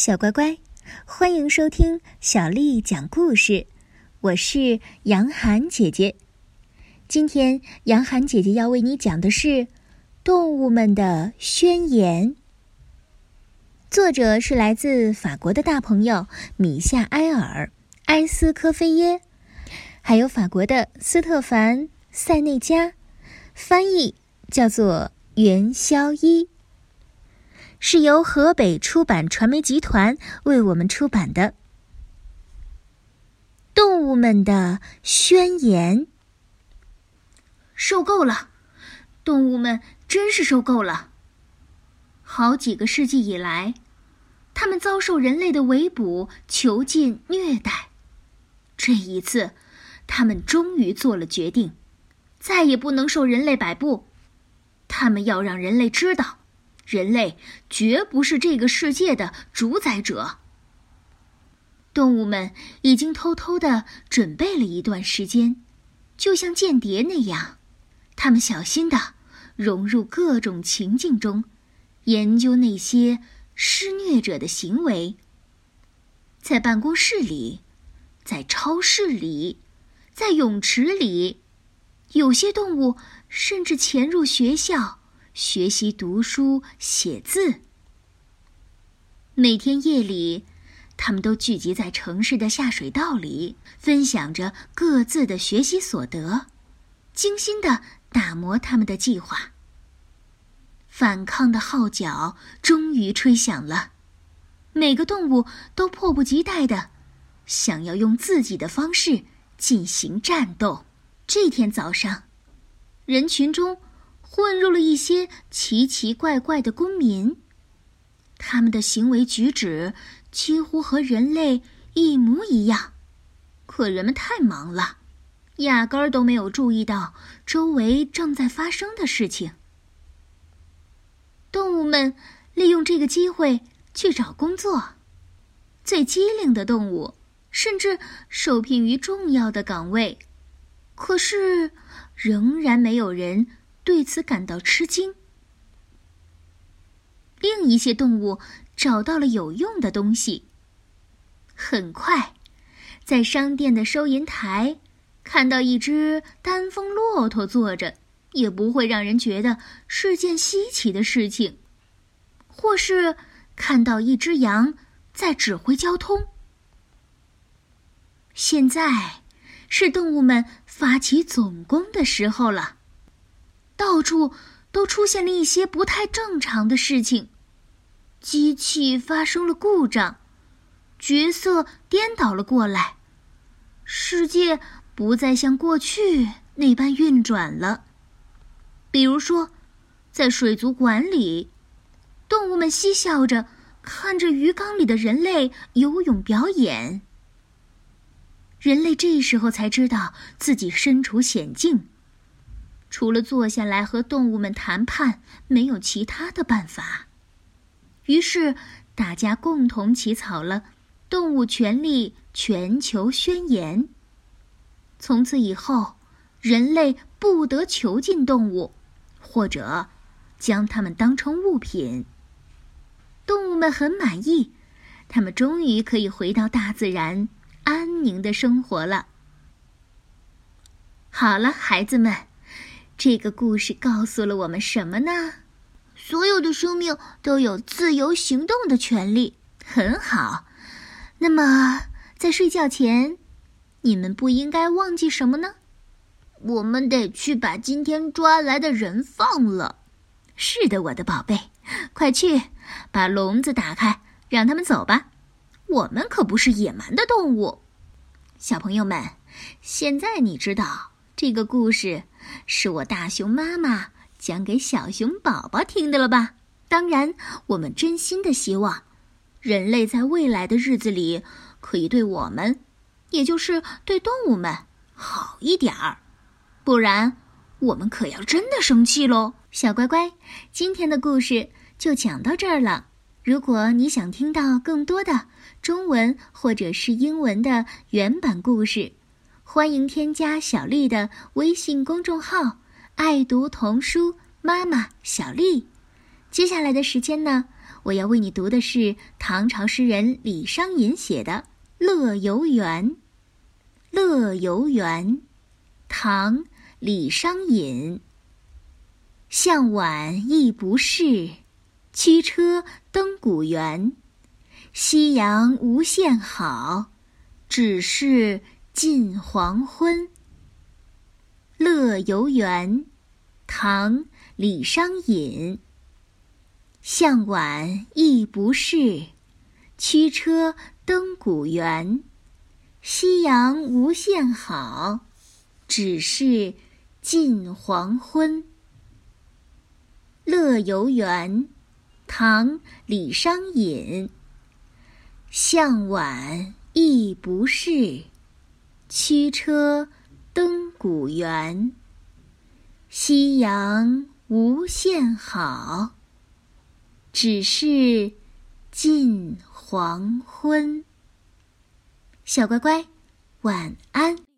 小乖乖，欢迎收听小丽讲故事。我是杨涵姐姐。今天杨涵姐姐要为你讲的是《动物们的宣言》。作者是来自法国的大朋友米夏埃尔·埃斯科菲耶，还有法国的斯特凡·塞内加，翻译叫做袁肖一。是由河北出版传媒集团为我们出版的《动物们的宣言》。受够了，动物们真是受够了。好几个世纪以来，他们遭受人类的围捕、囚禁、虐待。这一次，他们终于做了决定，再也不能受人类摆布。他们要让人类知道。人类绝不是这个世界的主宰者。动物们已经偷偷的准备了一段时间，就像间谍那样，他们小心的融入各种情境中，研究那些施虐者的行为。在办公室里，在超市里，在泳池里，有些动物甚至潜入学校。学习读书写字。每天夜里，他们都聚集在城市的下水道里，分享着各自的学习所得，精心的打磨他们的计划。反抗的号角终于吹响了，每个动物都迫不及待的想要用自己的方式进行战斗。这天早上，人群中。混入了一些奇奇怪怪的公民，他们的行为举止几乎和人类一模一样，可人们太忙了，压根儿都没有注意到周围正在发生的事情。动物们利用这个机会去找工作，最机灵的动物甚至受聘于重要的岗位，可是仍然没有人。对此感到吃惊。另一些动物找到了有用的东西。很快，在商店的收银台看到一只单峰骆驼坐着，也不会让人觉得是件稀奇的事情；或是看到一只羊在指挥交通。现在，是动物们发起总攻的时候了。到处都出现了一些不太正常的事情，机器发生了故障，角色颠倒了过来，世界不再像过去那般运转了。比如说，在水族馆里，动物们嬉笑着看着鱼缸里的人类游泳表演。人类这时候才知道自己身处险境。除了坐下来和动物们谈判，没有其他的办法。于是，大家共同起草了《动物权利全球宣言》。从此以后，人类不得囚禁动物，或者将它们当成物品。动物们很满意，他们终于可以回到大自然，安宁的生活了。好了，孩子们。这个故事告诉了我们什么呢？所有的生命都有自由行动的权利。很好，那么在睡觉前，你们不应该忘记什么呢？我们得去把今天抓来的人放了。是的，我的宝贝，快去把笼子打开，让他们走吧。我们可不是野蛮的动物。小朋友们，现在你知道这个故事。是我大熊妈妈讲给小熊宝宝听的了吧？当然，我们真心的希望，人类在未来的日子里可以对我们，也就是对动物们好一点儿，不然我们可要真的生气喽。小乖乖，今天的故事就讲到这儿了。如果你想听到更多的中文或者是英文的原版故事，欢迎添加小丽的微信公众号“爱读童书妈妈小丽”。接下来的时间呢，我要为你读的是唐朝诗人李商隐写的《乐游原》。《乐游原》，唐·李商隐。向晚意不适，驱车登古原。夕阳无限好，只是近黄昏。《乐游原》，唐·李商隐。向晚意不适，驱车登古原。夕阳无限好，只是近黄昏。《乐游原》，唐·李商隐。向晚意不适，驱车登古原。夕阳无限好。只是近黄昏。小乖乖，晚安。